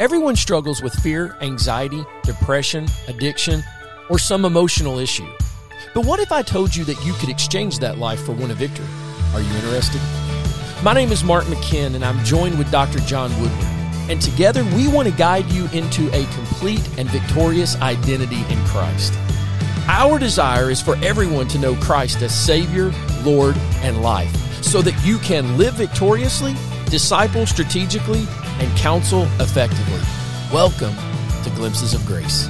Everyone struggles with fear, anxiety, depression, addiction, or some emotional issue. But what if I told you that you could exchange that life for one of victory? Are you interested? My name is Mark McKinn, and I'm joined with Dr. John Woodward. And together we want to guide you into a complete and victorious identity in Christ. Our desire is for everyone to know Christ as Savior, Lord, and life so that you can live victoriously, disciple strategically, and counsel effectively. Welcome to Glimpses of Grace.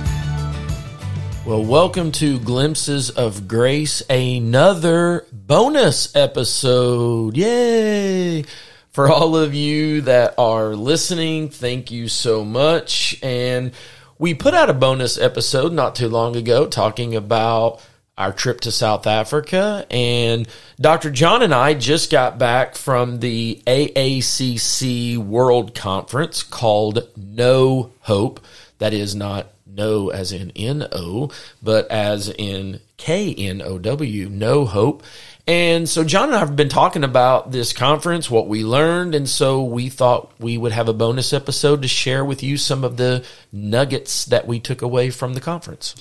Well, welcome to Glimpses of Grace, another bonus episode. Yay! For all of you that are listening, thank you so much. And we put out a bonus episode not too long ago talking about our trip to South Africa. And Dr. John and I just got back from the AACC World Conference called Know Hope. That is not no as in N O, but as in K N O W, Know Hope. And so John and I have been talking about this conference, what we learned, and so we thought we would have a bonus episode to share with you some of the nuggets that we took away from the conference.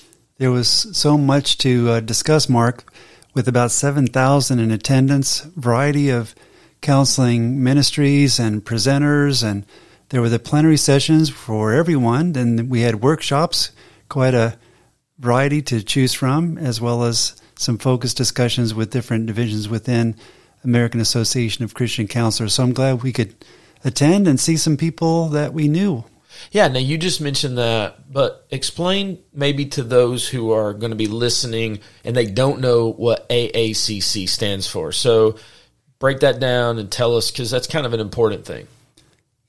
There was so much to uh, discuss, Mark, with about 7,000 in attendance, variety of counseling ministries and presenters, and there were the plenary sessions for everyone. Then we had workshops, quite a variety to choose from, as well as some focused discussions with different divisions within American Association of Christian Counselors. So I'm glad we could attend and see some people that we knew. Yeah, now you just mentioned that, but explain maybe to those who are going to be listening and they don't know what AACC stands for. So break that down and tell us because that's kind of an important thing.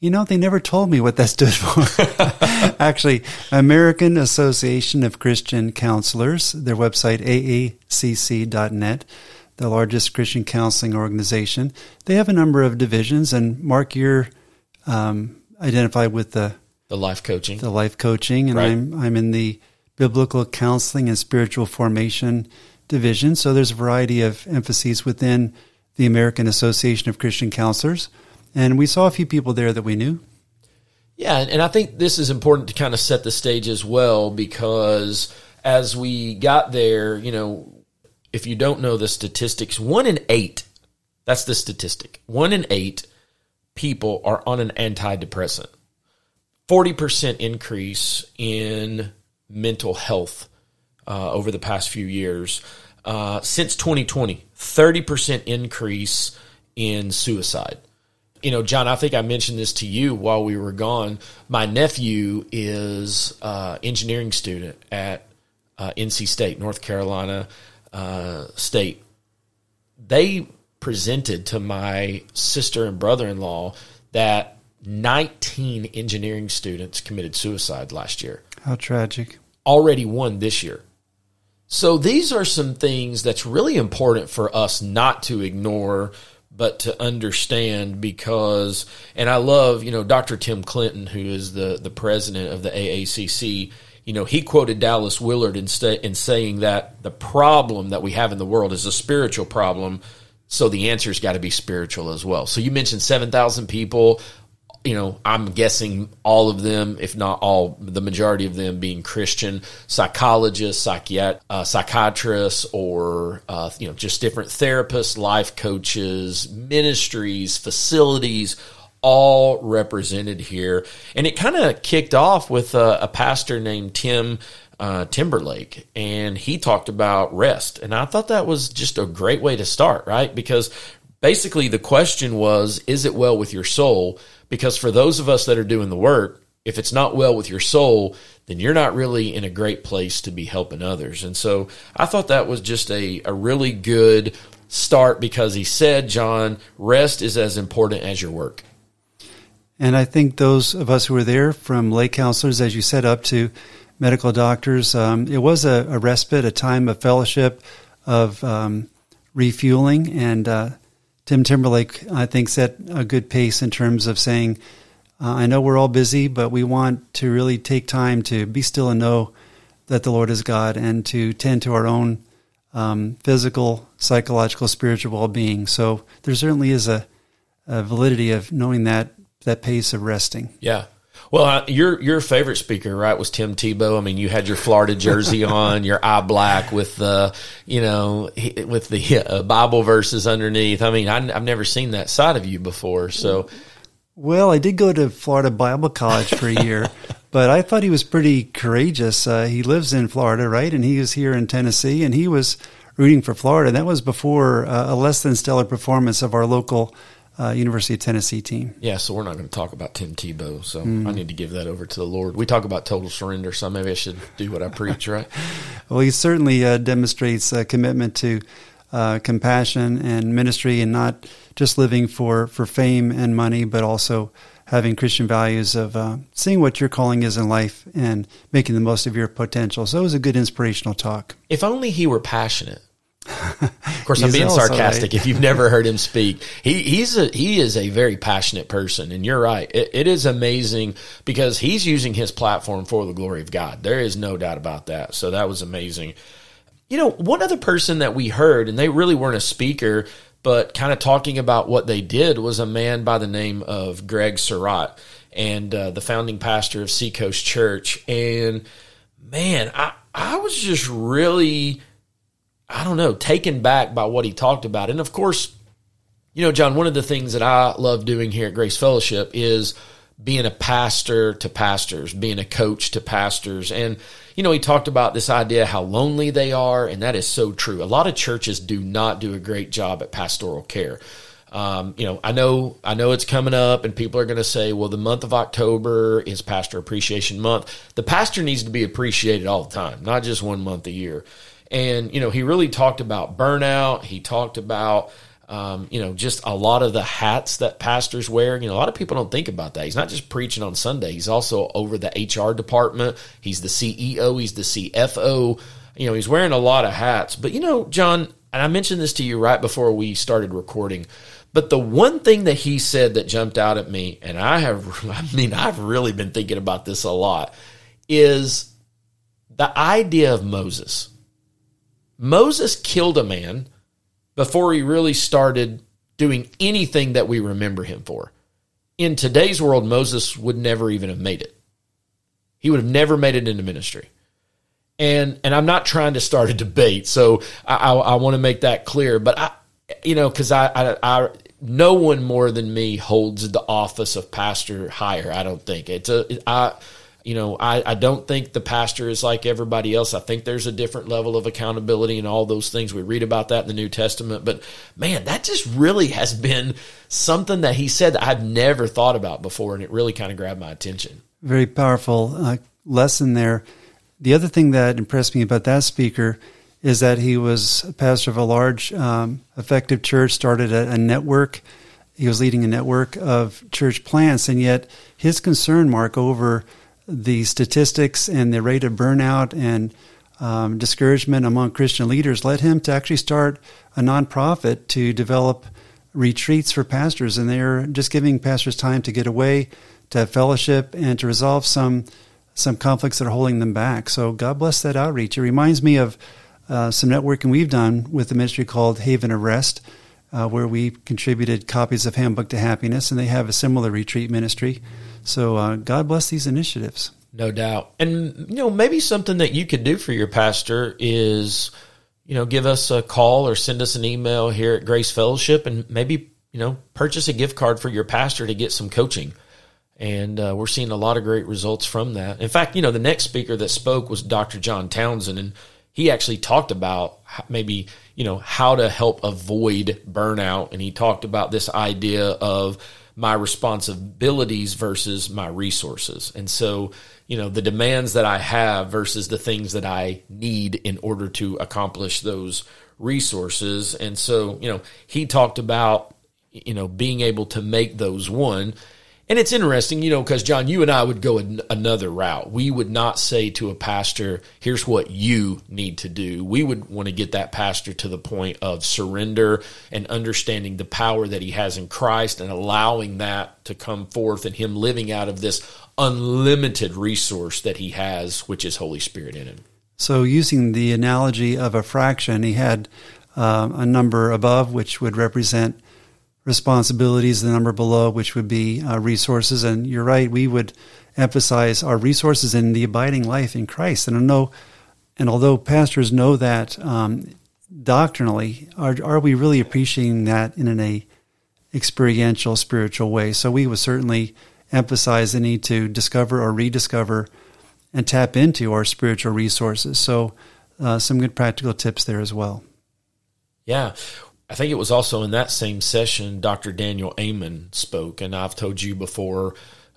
You know, they never told me what that stood for. Actually, American Association of Christian Counselors, their website, aacc.net, the largest Christian counseling organization. They have a number of divisions, and Mark, you're um, identified with the the life coaching, the life coaching, and right. I'm I'm in the biblical counseling and spiritual formation division. So there's a variety of emphases within the American Association of Christian Counselors, and we saw a few people there that we knew. Yeah, and I think this is important to kind of set the stage as well because as we got there, you know, if you don't know the statistics, one in eight, that's the statistic, one in eight people are on an antidepressant. 40% increase in mental health uh, over the past few years. Uh, since 2020, 30% increase in suicide. You know, John, I think I mentioned this to you while we were gone. My nephew is uh, engineering student at uh, NC State, North Carolina uh, State. They presented to my sister and brother in law that 19 engineering students committed suicide last year. How tragic. Already one this year. So these are some things that's really important for us not to ignore, but to understand because, and I love, you know, Dr. Tim Clinton, who is the, the president of the AACC, you know, he quoted Dallas Willard in, sta- in saying that the problem that we have in the world is a spiritual problem. So the answer's got to be spiritual as well. So you mentioned 7,000 people you know, I'm guessing all of them, if not all, the majority of them being Christian psychologists, psychiat- uh, psychiatrists, or uh, you know, just different therapists, life coaches, ministries, facilities, all represented here. And it kind of kicked off with a, a pastor named Tim. Uh, Timberlake, and he talked about rest. And I thought that was just a great way to start, right? Because basically the question was, is it well with your soul? Because for those of us that are doing the work, if it's not well with your soul, then you're not really in a great place to be helping others. And so I thought that was just a, a really good start because he said, John, rest is as important as your work. And I think those of us who were there, from lay counselors, as you said, up to medical doctors, um, it was a, a, respite, a time of fellowship, of um, refueling. And uh, Tim Timberlake, I think, set a good pace in terms of saying, uh, I know we're all busy, but we want to really take time to be still and know that the Lord is God and to tend to our own um, physical, psychological, spiritual well being. So there certainly is a, a, validity of knowing that that pace of resting. Yeah. Well, uh, your your favorite speaker, right, was Tim Tebow. I mean, you had your Florida jersey on, your eye black with the, you know, with the uh, Bible verses underneath. I mean, I, have never seen that side of you before. So, well, I did go to Florida Bible College for a year, but I thought he was pretty courageous. Uh, he lives in Florida, right, and he was here in Tennessee, and he was rooting for Florida. And that was before uh, a less than stellar performance of our local uh, University of Tennessee team. Yeah, so we're not going to talk about Tim Tebow. So mm. I need to give that over to the Lord. We talk about total surrender, so maybe I should do what I preach, right? well, he certainly uh, demonstrates a commitment to uh, compassion and ministry, and not just living for for fame and money, but also having Christian values of uh, seeing what your calling is in life and making the most of your potential. So it was a good inspirational talk. If only he were passionate. Of course, I'm being sarcastic. If you've never heard him speak, he he's a he is a very passionate person, and you're right. It, it is amazing because he's using his platform for the glory of God. There is no doubt about that. So that was amazing. You know, one other person that we heard, and they really weren't a speaker, but kind of talking about what they did was a man by the name of Greg Surratt, and uh, the founding pastor of Seacoast Church. And man, I I was just really I don't know, taken back by what he talked about. And of course, you know, John, one of the things that I love doing here at Grace Fellowship is being a pastor to pastors, being a coach to pastors. And, you know, he talked about this idea how lonely they are, and that is so true. A lot of churches do not do a great job at pastoral care. Um, you know, I know, I know it's coming up, and people are going to say, "Well, the month of October is Pastor Appreciation Month." The pastor needs to be appreciated all the time, not just one month a year. And, you know, he really talked about burnout. He talked about, um, you know, just a lot of the hats that pastors wear. You know, a lot of people don't think about that. He's not just preaching on Sunday, he's also over the HR department, he's the CEO, he's the CFO. You know, he's wearing a lot of hats. But, you know, John, and I mentioned this to you right before we started recording. But the one thing that he said that jumped out at me, and I have, I mean, I've really been thinking about this a lot, is the idea of Moses. Moses killed a man before he really started doing anything that we remember him for. In today's world, Moses would never even have made it. He would have never made it into ministry. And and I'm not trying to start a debate, so I, I, I want to make that clear. But I, you know, because I, I, I no one more than me holds the office of pastor higher. I don't think it's a I you know, I, I don't think the pastor is like everybody else. I think there's a different level of accountability and all those things. We read about that in the New Testament. But man, that just really has been something that he said that I've never thought about before. And it really kind of grabbed my attention. Very powerful uh, lesson there. The other thing that impressed me about that speaker is that he was a pastor of a large, um, effective church, started a, a network. He was leading a network of church plants. And yet his concern, Mark, over the statistics and the rate of burnout and um, discouragement among Christian leaders led him to actually start a nonprofit to develop retreats for pastors. And they're just giving pastors time to get away, to have fellowship, and to resolve some some conflicts that are holding them back. So God bless that outreach. It reminds me of uh, some networking we've done with the ministry called Haven of Rest, uh, where we contributed copies of Handbook to Happiness, and they have a similar retreat ministry. So uh, God bless these initiatives. No doubt. And, you know, maybe something that you could do for your pastor is, you know, give us a call or send us an email here at Grace Fellowship and maybe, you know, purchase a gift card for your pastor to get some coaching. And uh, we're seeing a lot of great results from that. In fact, you know, the next speaker that spoke was Dr. John Townsend, and he actually talked about maybe, you know, how to help avoid burnout. And he talked about this idea of, my responsibilities versus my resources. And so, you know, the demands that I have versus the things that I need in order to accomplish those resources. And so, you know, he talked about, you know, being able to make those one and it's interesting, you know, because John, you and I would go an, another route. We would not say to a pastor, here's what you need to do. We would want to get that pastor to the point of surrender and understanding the power that he has in Christ and allowing that to come forth and him living out of this unlimited resource that he has, which is Holy Spirit in him. So, using the analogy of a fraction, he had um, a number above which would represent responsibilities, the number below, which would be uh, resources. And you're right, we would emphasize our resources in the abiding life in Christ. And I know, and although pastors know that um, doctrinally, are, are we really appreciating that in an experiential, spiritual way? So we would certainly emphasize the need to discover or rediscover and tap into our spiritual resources. So, uh, some good practical tips there as well. Yeah. I think it was also in that same session Dr. Daniel Amen spoke, and I've told you before,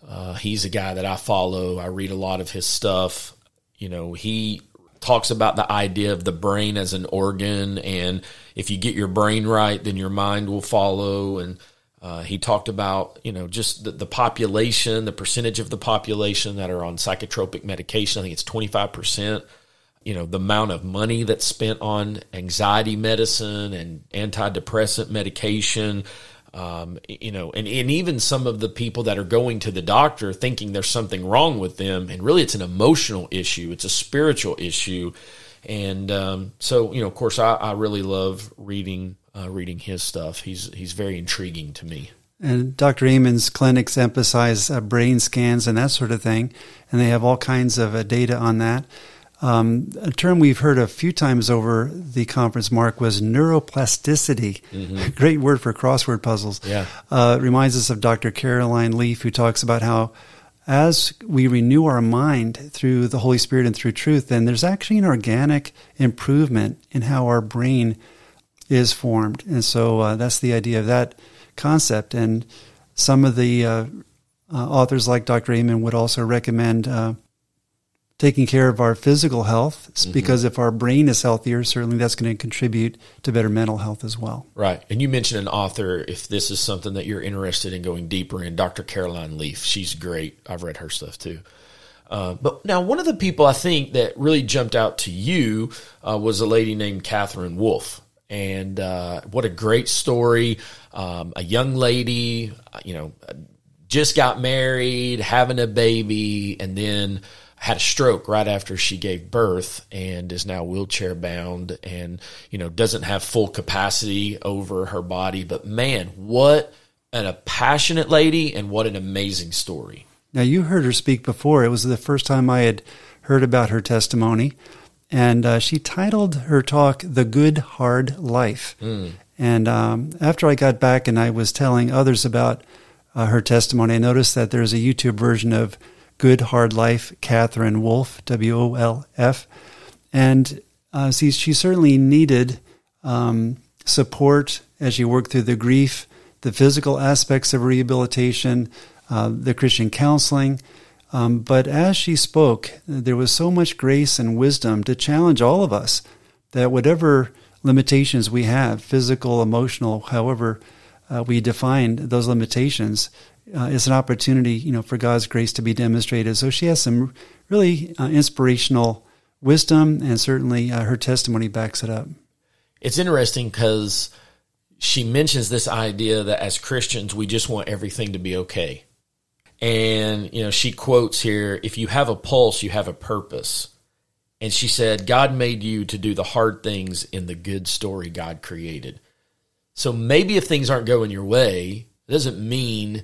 uh, he's a guy that I follow. I read a lot of his stuff. You know, he talks about the idea of the brain as an organ, and if you get your brain right, then your mind will follow. And uh, he talked about, you know, just the, the, population, the percentage of the population that are on psychotropic medication. I think it's 25%. You know, the amount of money that's spent on anxiety medicine and antidepressant medication. Um, you know, and, and even some of the people that are going to the doctor thinking there's something wrong with them, and really it's an emotional issue, it's a spiritual issue. And um, so, you know, of course, I, I really love reading uh, reading his stuff. He's he's very intriguing to me. And Dr. Amen's clinics emphasize uh, brain scans and that sort of thing, and they have all kinds of uh, data on that. Um, a term we've heard a few times over the conference, Mark, was neuroplasticity. Mm-hmm. Great word for crossword puzzles. Yeah. Uh, reminds us of Dr. Caroline Leaf, who talks about how as we renew our mind through the Holy Spirit and through truth, then there's actually an organic improvement in how our brain is formed. And so uh, that's the idea of that concept. And some of the uh, uh, authors, like Dr. Amen, would also recommend uh, taking care of our physical health mm-hmm. because if our brain is healthier, certainly that's going to contribute to better mental health as well. Right. And you mentioned an author, if this is something that you're interested in going deeper in, Dr. Caroline Leaf. She's great. I've read her stuff too. Uh, but now, one of the people I think that really jumped out to you uh, was a lady named Katherine Wolf and uh, what a great story. Um, a young lady, uh, you know, just got married, having a baby, and then had a stroke right after she gave birth and is now wheelchair bound and, you know, doesn't have full capacity over her body. But man, what an, a passionate lady and what an amazing story. Now, you heard her speak before. It was the first time I had heard about her testimony and uh, she titled her talk "The Good Hard Life." Mm. And um, after I got back and I was telling others about uh, her testimony, I noticed that there's a YouTube version of "Good Hard Life." Katherine Wolf, W O L F, and uh, see, she certainly needed um, support as she worked through the grief, the physical aspects of rehabilitation, uh, the Christian counseling. Um, but as she spoke, there was so much grace and wisdom to challenge all of us that whatever limitations we have, physical, emotional, however uh, we define those limitations, uh, is an opportunity, you know, for God's grace to be demonstrated. So she has some really uh, inspirational wisdom, and certainly uh, her testimony backs it up. It's interesting because she mentions this idea that as Christians, we just want everything to be okay. And, you know, she quotes here if you have a pulse, you have a purpose. And she said, God made you to do the hard things in the good story God created. So maybe if things aren't going your way, it doesn't mean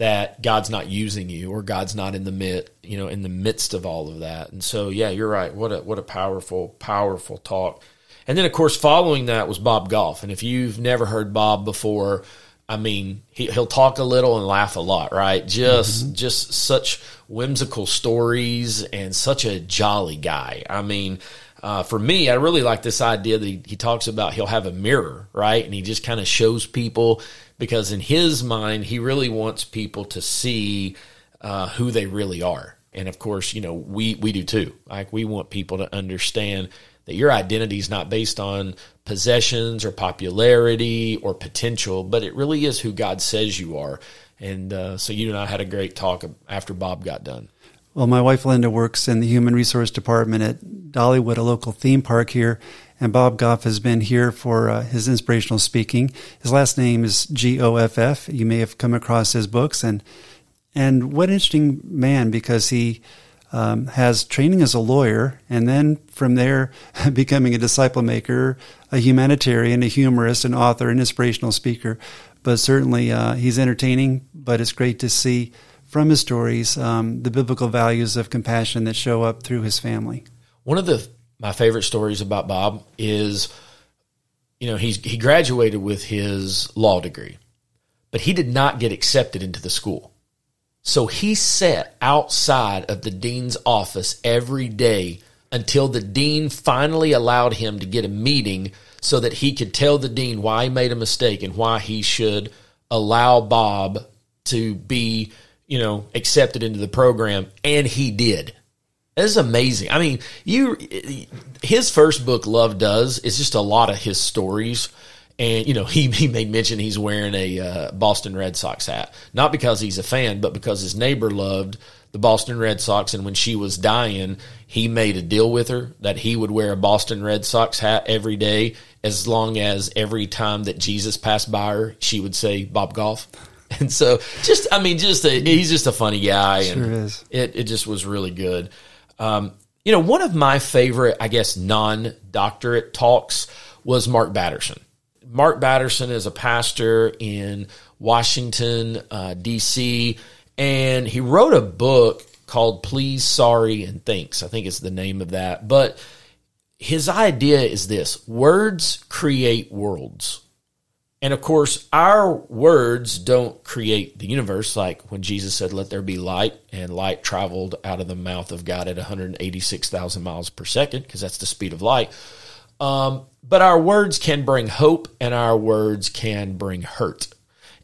that God's not using you or God's not in the mid, you know, in the midst of all of that. And so, yeah, you're right. What a what a powerful, powerful talk. And then, of course, following that was Bob Goff. And if you've never heard Bob before, I mean, he, he'll talk a little and laugh a lot, right? Just, mm-hmm. just such whimsical stories and such a jolly guy. I mean, uh, for me, I really like this idea that he, he talks about he'll have a mirror, right? And he just kind of shows people because in his mind, he really wants people to see uh, who they really are. And of course, you know, we, we do too. Like we want people to understand that your identity is not based on possessions or popularity or potential, but it really is who God says you are. And uh, so you and I had a great talk after Bob got done. Well, my wife Linda works in the human resource department at Dollywood, a local theme park here, and Bob Goff has been here for uh, his inspirational speaking. His last name is G O F F. You may have come across his books, and and what an interesting man because he um, has training as a lawyer, and then from there, becoming a disciple maker, a humanitarian, a humorist, an author, an inspirational speaker. but certainly uh, he's entertaining. But it's great to see from his stories um, the biblical values of compassion that show up through his family. One of the my favorite stories about Bob is, you know, he's he graduated with his law degree, but he did not get accepted into the school. So he sat outside of the dean's office every day until the dean finally allowed him to get a meeting so that he could tell the dean why he made a mistake and why he should allow Bob to be, you know, accepted into the program. And he did. It's amazing. I mean, you his first book, Love Does, is just a lot of his stories. And you know, he he made mention he's wearing a uh, Boston Red Sox hat, not because he's a fan, but because his neighbor loved the Boston Red Sox, and when she was dying, he made a deal with her that he would wear a Boston Red Sox hat every day, as long as every time that Jesus passed by her, she would say Bob Goff. And so, just I mean, just a, he's just a funny guy, Sure and is. it it just was really good. Um, you know, one of my favorite, I guess, non doctorate talks was Mark Batterson. Mark Batterson is a pastor in Washington, uh, D.C., and he wrote a book called Please, Sorry, and Thanks. I think it's the name of that. But his idea is this words create worlds. And of course, our words don't create the universe, like when Jesus said, Let there be light, and light traveled out of the mouth of God at 186,000 miles per second, because that's the speed of light. Um, but our words can bring hope, and our words can bring hurt.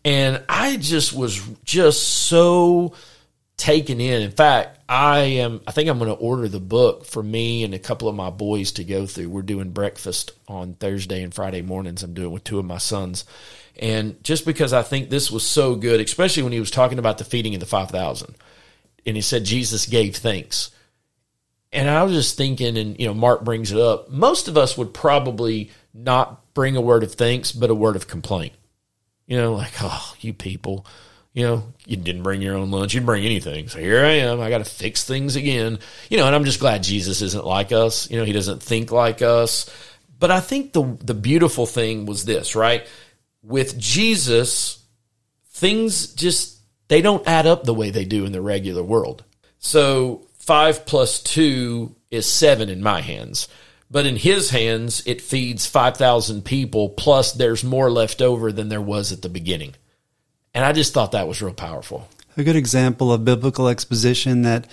And I just was just so taken in. In fact, I am. I think I'm going to order the book for me and a couple of my boys to go through. We're doing breakfast on Thursday and Friday mornings. I'm doing with two of my sons, and just because I think this was so good, especially when he was talking about the feeding of the five thousand, and he said Jesus gave thanks. And I was just thinking, and you know, Mark brings it up. Most of us would probably not bring a word of thanks, but a word of complaint. You know, like, oh, you people, you know, you didn't bring your own lunch. You didn't bring anything. So here I am. I got to fix things again. You know, and I'm just glad Jesus isn't like us. You know, he doesn't think like us. But I think the the beautiful thing was this, right? With Jesus, things just they don't add up the way they do in the regular world. So five plus two is seven in my hands. But in his hands, it feeds 5,000 people, plus there's more left over than there was at the beginning. And I just thought that was real powerful. A good example of biblical exposition that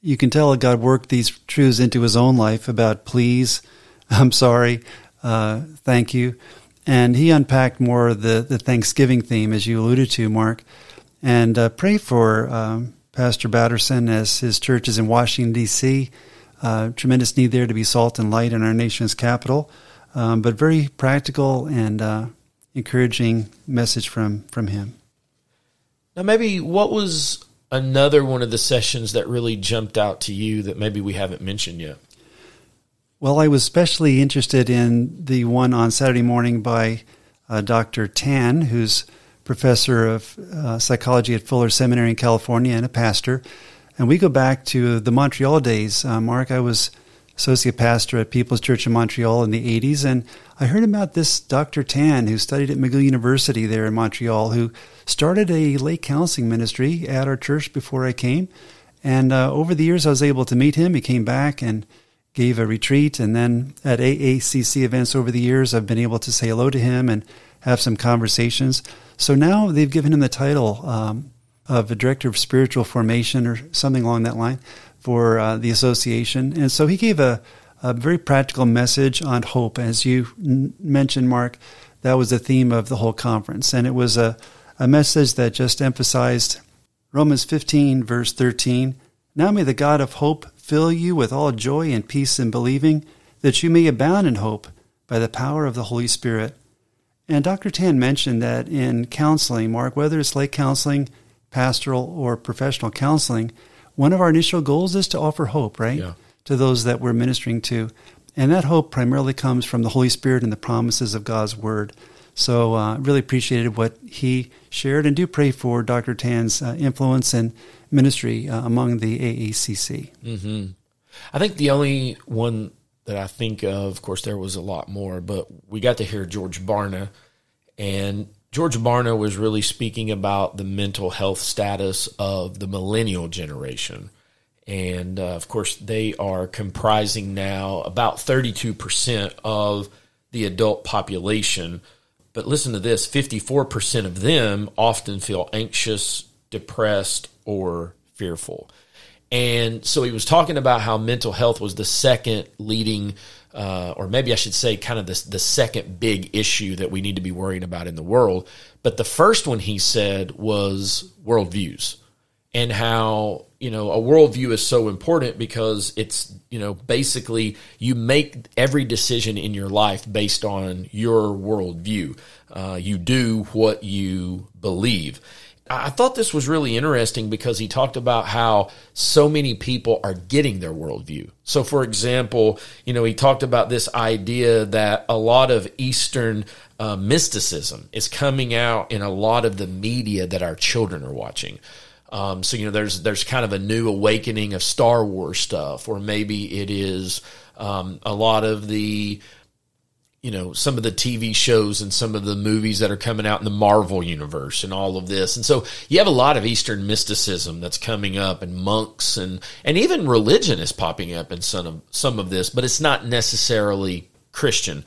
you can tell God worked these truths into his own life about please, I'm sorry, uh, thank you. And he unpacked more of the, the Thanksgiving theme, as you alluded to, Mark. And uh, pray for um, Pastor Batterson as his church is in Washington, D.C. Uh, tremendous need there to be salt and light in our nation's capital, um, but very practical and uh, encouraging message from, from him. Now, maybe what was another one of the sessions that really jumped out to you that maybe we haven't mentioned yet? Well, I was especially interested in the one on Saturday morning by uh, Dr. Tan, who's professor of uh, psychology at Fuller Seminary in California and a pastor. And we go back to the Montreal days. Uh, Mark, I was associate pastor at People's Church in Montreal in the 80s, and I heard about this Dr. Tan who studied at McGill University there in Montreal, who started a lay counseling ministry at our church before I came. And uh, over the years, I was able to meet him. He came back and gave a retreat. And then at AACC events over the years, I've been able to say hello to him and have some conversations. So now they've given him the title um, of a director of spiritual formation or something along that line for uh, the association. And so he gave a, a very practical message on hope. As you n- mentioned, Mark, that was the theme of the whole conference. And it was a, a message that just emphasized Romans 15, verse 13. Now may the God of hope fill you with all joy and peace in believing, that you may abound in hope by the power of the Holy Spirit. And Dr. Tan mentioned that in counseling, Mark, whether it's lay counseling, pastoral, or professional counseling, one of our initial goals is to offer hope, right? Yeah. To those that we're ministering to. And that hope primarily comes from the Holy Spirit and the promises of God's Word. So, uh, really appreciated what he shared and do pray for Dr. Tan's uh, influence and ministry uh, among the AACC. Mm-hmm. I think the only one that I think of, of course, there was a lot more, but we got to hear George Barna, and George Barna was really speaking about the mental health status of the millennial generation. And uh, of course, they are comprising now about 32% of the adult population. But listen to this 54% of them often feel anxious, depressed, or fearful. And so he was talking about how mental health was the second leading, uh, or maybe I should say, kind of the, the second big issue that we need to be worrying about in the world. But the first one he said was worldviews and how, you know, a worldview is so important because it's, you know, basically you make every decision in your life based on your worldview. Uh, you do what you believe. I thought this was really interesting because he talked about how so many people are getting their worldview. So, for example, you know, he talked about this idea that a lot of Eastern uh, mysticism is coming out in a lot of the media that our children are watching. Um, so, you know, there's there's kind of a new awakening of Star Wars stuff, or maybe it is um, a lot of the you know some of the TV shows and some of the movies that are coming out in the Marvel universe and all of this. And so you have a lot of Eastern mysticism that's coming up and monks and and even religion is popping up in some of some of this, but it's not necessarily Christian.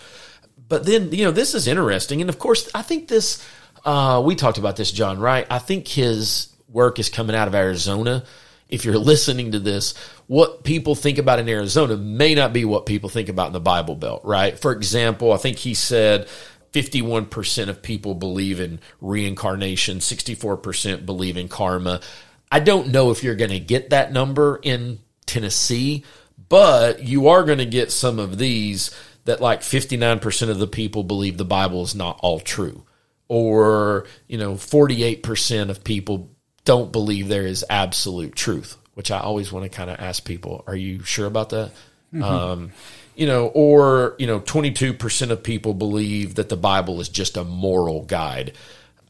But then, you know, this is interesting. And of course, I think this uh, we talked about this, John, right? I think his work is coming out of Arizona if you're listening to this, what people think about in Arizona may not be what people think about in the Bible Belt, right? For example, I think he said 51% of people believe in reincarnation, 64% believe in karma. I don't know if you're going to get that number in Tennessee, but you are going to get some of these that like 59% of the people believe the Bible is not all true. Or, you know, 48% of people don't believe there is absolute truth, which I always want to kind of ask people, are you sure about that? Mm-hmm. Um, you know, or, you know, 22% of people believe that the Bible is just a moral guide.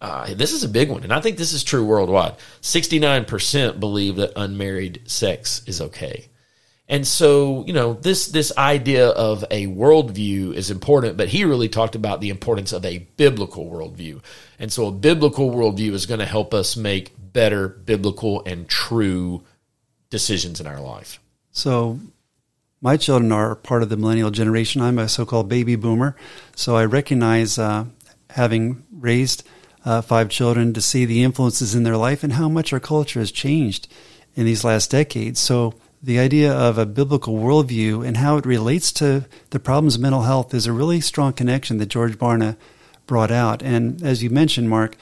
Uh, this is a big one, and I think this is true worldwide. 69% believe that unmarried sex is okay. And so, you know, this this idea of a worldview is important, but he really talked about the importance of a biblical worldview. And so a biblical worldview is going to help us make better biblical and true decisions in our life. So my children are part of the millennial generation. I'm a so-called baby boomer, so I recognize uh, having raised uh, five children to see the influences in their life and how much our culture has changed in these last decades. So the idea of a biblical worldview and how it relates to the problems of mental health is a really strong connection that George Barna brought out. And as you mentioned, Mark,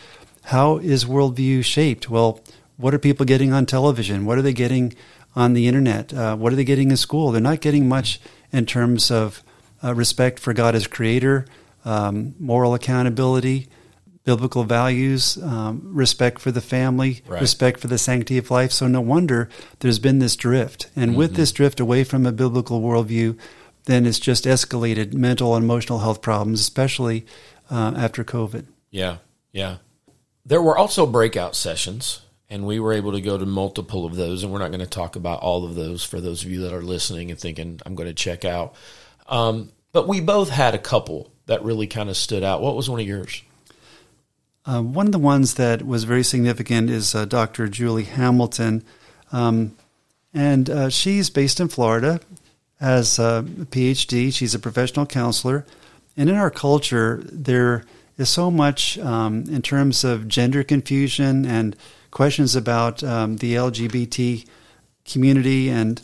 how is worldview shaped? Well, what are people getting on television? What are they getting on the internet? Uh, what are they getting in school? They're not getting much in terms of uh, respect for God as creator, um, moral accountability, biblical values, um, respect for the family, right. respect for the sanctity of life. So no wonder there's been this drift. And mm-hmm. with this drift away from a biblical worldview, then it's just escalated mental and emotional health problems, especially uh, after COVID. Yeah, yeah. There were also breakout sessions, and we were able to go to multiple of those. And we're not going to talk about all of those for those of you that are listening and thinking, I'm going to check out. Um, but we both had a couple that really kind of stood out. What was one of yours? Uh, one of the ones that was very significant is uh, Dr. Julie Hamilton. Um, and uh, she's based in Florida, has a PhD. She's a professional counselor. And in our culture, there is so much um, in terms of gender confusion and questions about um, the LGBT community. And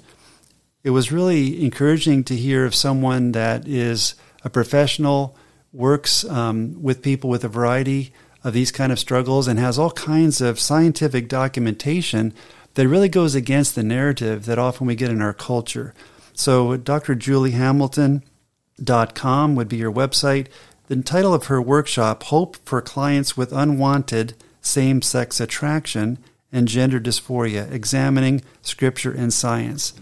it was really encouraging to hear of someone that is a professional, works um, with people with a variety of these kind of struggles, and has all kinds of scientific documentation that really goes against the narrative that often we get in our culture. So, Dr. Julie Hamilton.com would be your website. The title of her workshop, Hope for Clients with Unwanted Same Sex Attraction and Gender Dysphoria, Examining Scripture and Science.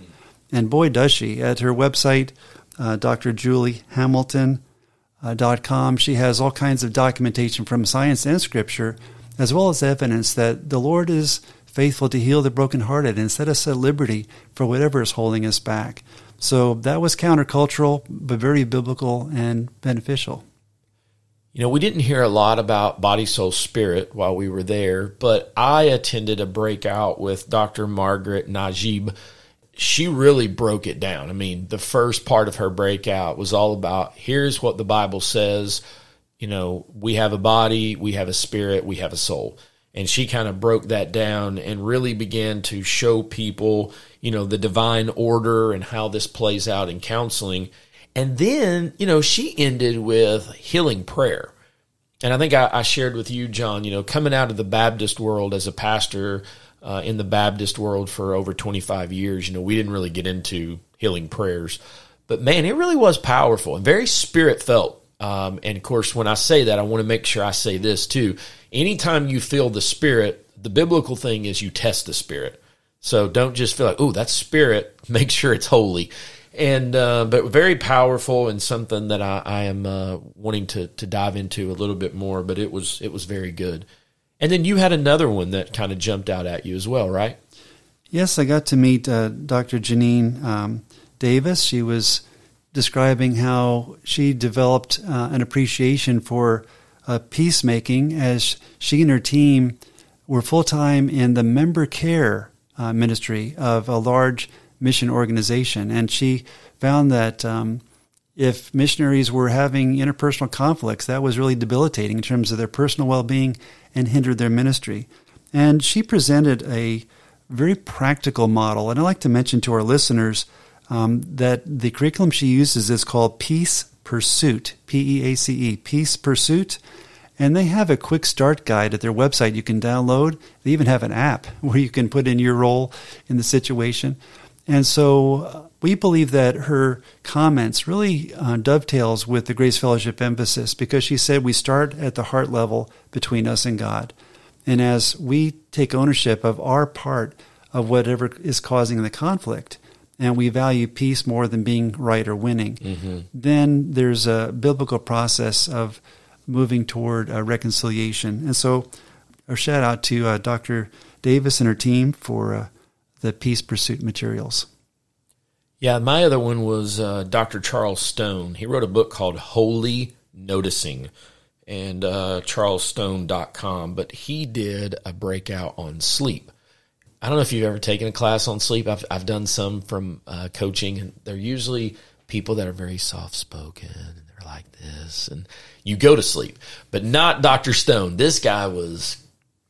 And boy, does she. At her website, uh, drjuliehamilton.com, she has all kinds of documentation from science and Scripture, as well as evidence that the Lord is faithful to heal the brokenhearted and set us at liberty for whatever is holding us back. So that was countercultural, but very biblical and beneficial. You know, we didn't hear a lot about body, soul, spirit while we were there, but I attended a breakout with Dr. Margaret Nagib. She really broke it down. I mean, the first part of her breakout was all about here's what the Bible says. You know, we have a body, we have a spirit, we have a soul. And she kind of broke that down and really began to show people, you know, the divine order and how this plays out in counseling. And then, you know, she ended with healing prayer. And I think I, I shared with you, John, you know, coming out of the Baptist world as a pastor uh, in the Baptist world for over 25 years, you know, we didn't really get into healing prayers. But man, it really was powerful and very spirit felt. Um, and of course, when I say that, I want to make sure I say this too. Anytime you feel the spirit, the biblical thing is you test the spirit. So don't just feel like, oh, that's spirit. Make sure it's holy and uh, but very powerful and something that I, I am uh, wanting to to dive into a little bit more. But it was it was very good. And then you had another one that kind of jumped out at you as well, right? Yes, I got to meet uh, Dr. Janine um, Davis. She was describing how she developed uh, an appreciation for uh, peacemaking as she and her team were full time in the member care uh, ministry of a large mission organization. And she found that um, if missionaries were having interpersonal conflicts, that was really debilitating in terms of their personal well being and hindered their ministry. And she presented a very practical model. And I'd like to mention to our listeners um, that the curriculum she uses is called Peace Pursuit, P E A C E, Peace Pursuit. And they have a quick start guide at their website you can download. They even have an app where you can put in your role in the situation. And so uh, we believe that her comments really uh, dovetails with the Grace Fellowship emphasis because she said we start at the heart level between us and God. And as we take ownership of our part of whatever is causing the conflict, and we value peace more than being right or winning, mm-hmm. then there's a biblical process of moving toward uh, reconciliation. And so, a shout out to uh, Dr. Davis and her team for uh, the peace pursuit materials. Yeah, my other one was uh, Dr. Charles Stone. He wrote a book called Holy Noticing and uh, charlesstone.com, but he did a breakout on sleep. I don't know if you've ever taken a class on sleep. I've, I've done some from uh, coaching, and they're usually people that are very soft spoken and they're like this, and you go to sleep, but not Dr. Stone. This guy was,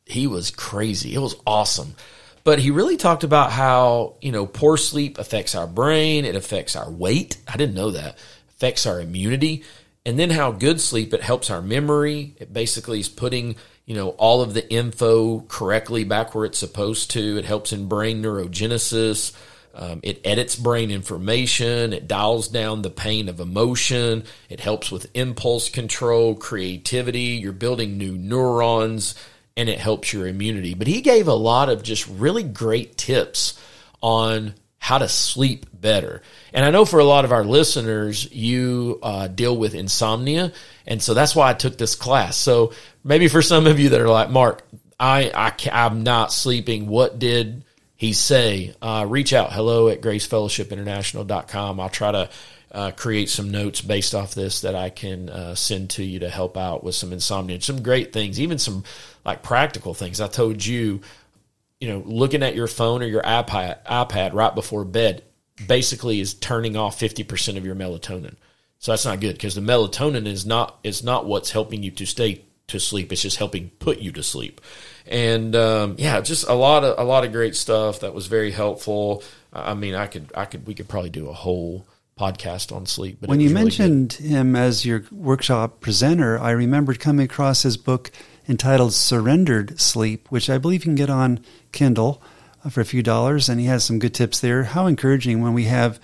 he was crazy. It was awesome. But he really talked about how, you know, poor sleep affects our brain, it affects our weight. I didn't know that. Affects our immunity. And then how good sleep, it helps our memory. It basically is putting, you know, all of the info correctly back where it's supposed to. It helps in brain neurogenesis. Um, it edits brain information. It dials down the pain of emotion. It helps with impulse control, creativity. You're building new neurons and it helps your immunity. But he gave a lot of just really great tips on how to sleep better. And I know for a lot of our listeners, you uh, deal with insomnia. And so that's why I took this class. So maybe for some of you that are like, Mark, I, I I'm not sleeping. What did he say? Uh, reach out. Hello at gracefellowshipinternational.com. I'll try to uh, create some notes based off this that I can uh, send to you to help out with some insomnia some great things, even some like practical things. I told you, you know, looking at your phone or your iPad, iPad right before bed basically is turning off 50% of your melatonin. So that's not good because the melatonin is not is not what's helping you to stay to sleep. It's just helping put you to sleep. And um, yeah, just a lot of a lot of great stuff that was very helpful. I mean, I could I could we could probably do a whole podcast on sleep. But when you really mentioned good. him as your workshop presenter, I remembered coming across his book entitled Surrendered Sleep, which I believe you can get on Kindle uh, for a few dollars, and he has some good tips there. How encouraging when we have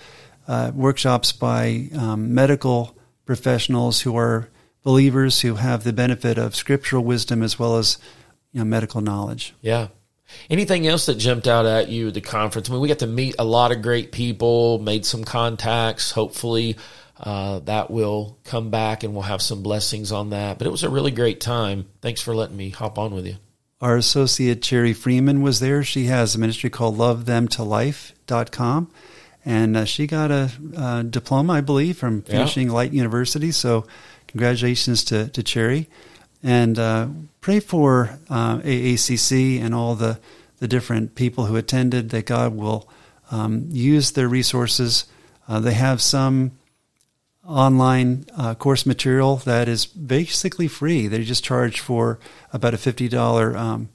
uh, workshops by um, medical professionals who are believers who have the benefit of scriptural wisdom as well as you know, medical knowledge. Yeah, Anything else that jumped out at you at the conference? I mean, we got to meet a lot of great people, made some contacts. Hopefully, uh, that will come back and we'll have some blessings on that. But it was a really great time. Thanks for letting me hop on with you. Our associate Cherry Freeman was there. She has a ministry called lovethemtolife.com. And uh, she got a, a, diploma, I believe, from finishing yeah. Light University. So congratulations to, to Cherry. And uh, pray for uh, AACC and all the, the different people who attended that God will um, use their resources. Uh, they have some online uh, course material that is basically free. They just charge for about a $50 um,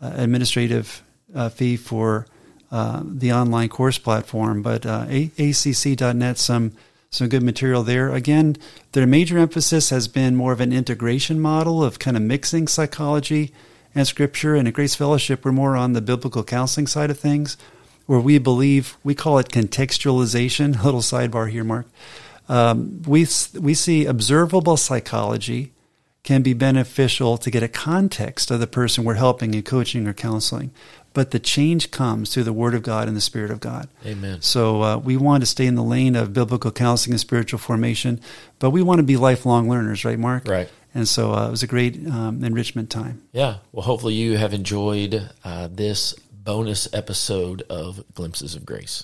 administrative uh, fee for uh, the online course platform. But uh, acc.net, some some good material there. Again, their major emphasis has been more of an integration model of kind of mixing psychology and scripture. And at Grace Fellowship, we're more on the biblical counseling side of things, where we believe we call it contextualization. A little sidebar here, Mark. Um, we we see observable psychology can be beneficial to get a context of the person we're helping and coaching or counseling. But the change comes through the Word of God and the Spirit of God. Amen. So uh, we want to stay in the lane of biblical counseling and spiritual formation, but we want to be lifelong learners, right, Mark? Right. And so uh, it was a great um, enrichment time. Yeah. Well, hopefully you have enjoyed uh, this bonus episode of Glimpses of Grace.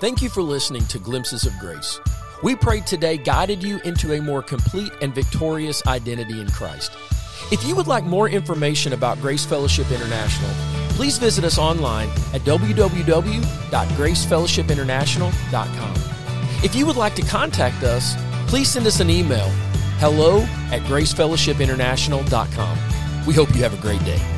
Thank you for listening to Glimpses of Grace. We pray today guided you into a more complete and victorious identity in Christ. If you would like more information about Grace Fellowship International, please visit us online at www.gracefellowshipinternational.com. If you would like to contact us, please send us an email hello at gracefellowshipinternational.com. We hope you have a great day.